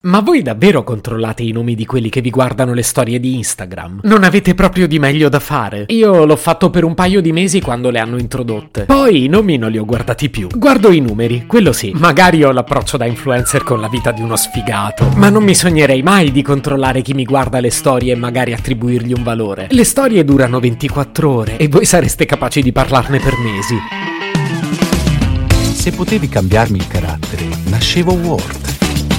Ma voi davvero controllate i nomi di quelli che vi guardano le storie di Instagram? Non avete proprio di meglio da fare? Io l'ho fatto per un paio di mesi quando le hanno introdotte. Poi i nomi non li ho guardati più. Guardo i numeri, quello sì. Magari ho l'approccio da influencer con la vita di uno sfigato. Ma non mi sognerei mai di controllare chi mi guarda le storie e magari attribuirgli un valore. Le storie durano 24 ore e voi sareste capaci di parlarne per mesi. Se potevi cambiarmi il carattere, nascevo Ward.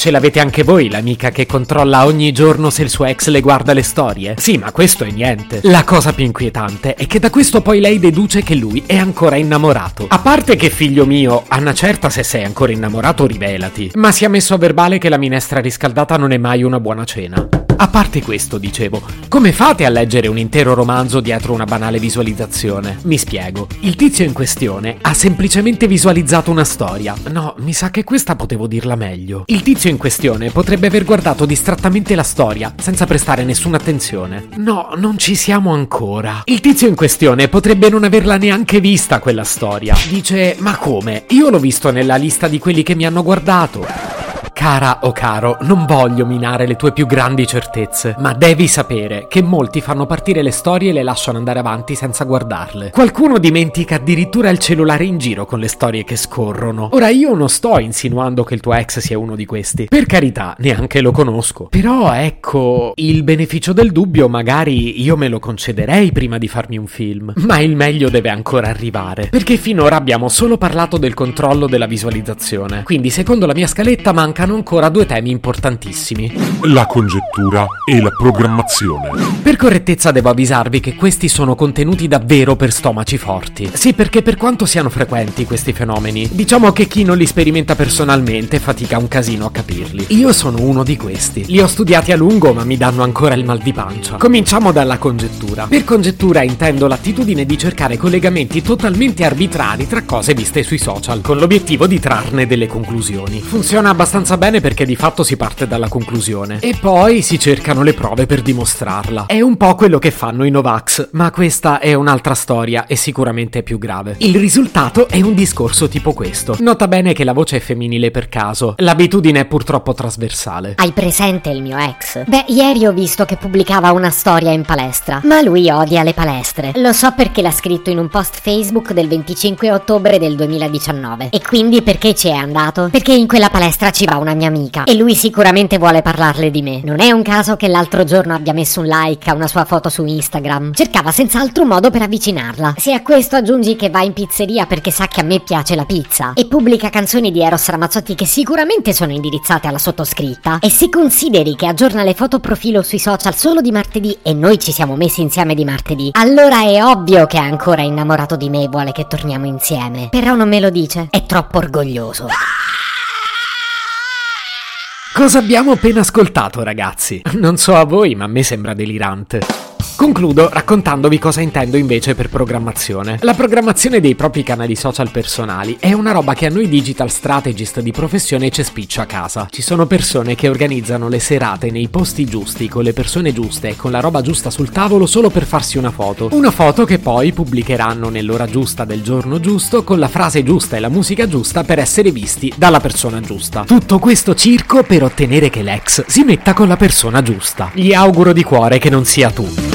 Ce l'avete anche voi, l'amica che controlla ogni giorno se il suo ex le guarda le storie? Sì, ma questo è niente. La cosa più inquietante è che da questo poi lei deduce che lui è ancora innamorato. A parte che, figlio mio, a una certa se sei ancora innamorato, rivelati. Ma si è messo a verbale che la minestra riscaldata non è mai una buona cena. A parte questo, dicevo, come fate a leggere un intero romanzo dietro una banale visualizzazione? Mi spiego. Il tizio in questione ha semplicemente visualizzato una storia. No, mi sa che questa potevo dirla meglio. Il tizio in questione potrebbe aver guardato distrattamente la storia, senza prestare nessuna attenzione. No, non ci siamo ancora. Il tizio in questione potrebbe non averla neanche vista quella storia. Dice, ma come? Io l'ho visto nella lista di quelli che mi hanno guardato. Cara o caro, non voglio minare le tue più grandi certezze, ma devi sapere che molti fanno partire le storie e le lasciano andare avanti senza guardarle. Qualcuno dimentica addirittura il cellulare in giro con le storie che scorrono. Ora io non sto insinuando che il tuo ex sia uno di questi. Per carità, neanche lo conosco. Però ecco, il beneficio del dubbio magari io me lo concederei prima di farmi un film. Ma il meglio deve ancora arrivare. Perché finora abbiamo solo parlato del controllo della visualizzazione. Quindi secondo la mia scaletta mancano ancora due temi importantissimi. La congettura e la programmazione. Per correttezza devo avvisarvi che questi sono contenuti davvero per stomaci forti. Sì, perché per quanto siano frequenti questi fenomeni, diciamo che chi non li sperimenta personalmente fatica un casino a capirli. Io sono uno di questi. Li ho studiati a lungo, ma mi danno ancora il mal di pancia. Cominciamo dalla congettura. Per congettura intendo l'attitudine di cercare collegamenti totalmente arbitrari tra cose viste sui social, con l'obiettivo di trarne delle conclusioni. Funziona abbastanza bene perché di fatto si parte dalla conclusione e poi si cercano le prove per dimostrarla. È un po' quello che fanno i Novax, ma questa è un'altra storia e sicuramente più grave. Il risultato è un discorso tipo questo. Nota bene che la voce è femminile per caso. L'abitudine è purtroppo trasversale. Hai presente il mio ex? Beh, ieri ho visto che pubblicava una storia in palestra, ma lui odia le palestre. Lo so perché l'ha scritto in un post Facebook del 25 ottobre del 2019. E quindi perché ci è andato? Perché in quella palestra ci va una mia amica e lui sicuramente vuole parlarle di me. Non è un caso che l'altro giorno abbia messo un like a una sua foto su Instagram. Cercava senz'altro un modo per avvicinarla. Se a questo aggiungi che va in pizzeria perché sa che a me piace la pizza e pubblica canzoni di Eros Ramazzotti che sicuramente sono indirizzate alla sottoscritta e se consideri che aggiorna le foto profilo sui social solo di martedì e noi ci siamo messi insieme di martedì, allora è ovvio che è ancora innamorato di me e vuole che torniamo insieme. Però non me lo dice. È troppo orgoglioso. Cosa abbiamo appena ascoltato, ragazzi? Non so a voi, ma a me sembra delirante. Concludo raccontandovi cosa intendo invece per programmazione. La programmazione dei propri canali social personali è una roba che a noi digital strategist di professione ci spiccia a casa. Ci sono persone che organizzano le serate nei posti giusti, con le persone giuste e con la roba giusta sul tavolo solo per farsi una foto. Una foto che poi pubblicheranno nell'ora giusta del giorno giusto con la frase giusta e la musica giusta per essere visti dalla persona giusta. Tutto questo circo per ottenere che l'ex si metta con la persona giusta. Gli auguro di cuore che non sia tu.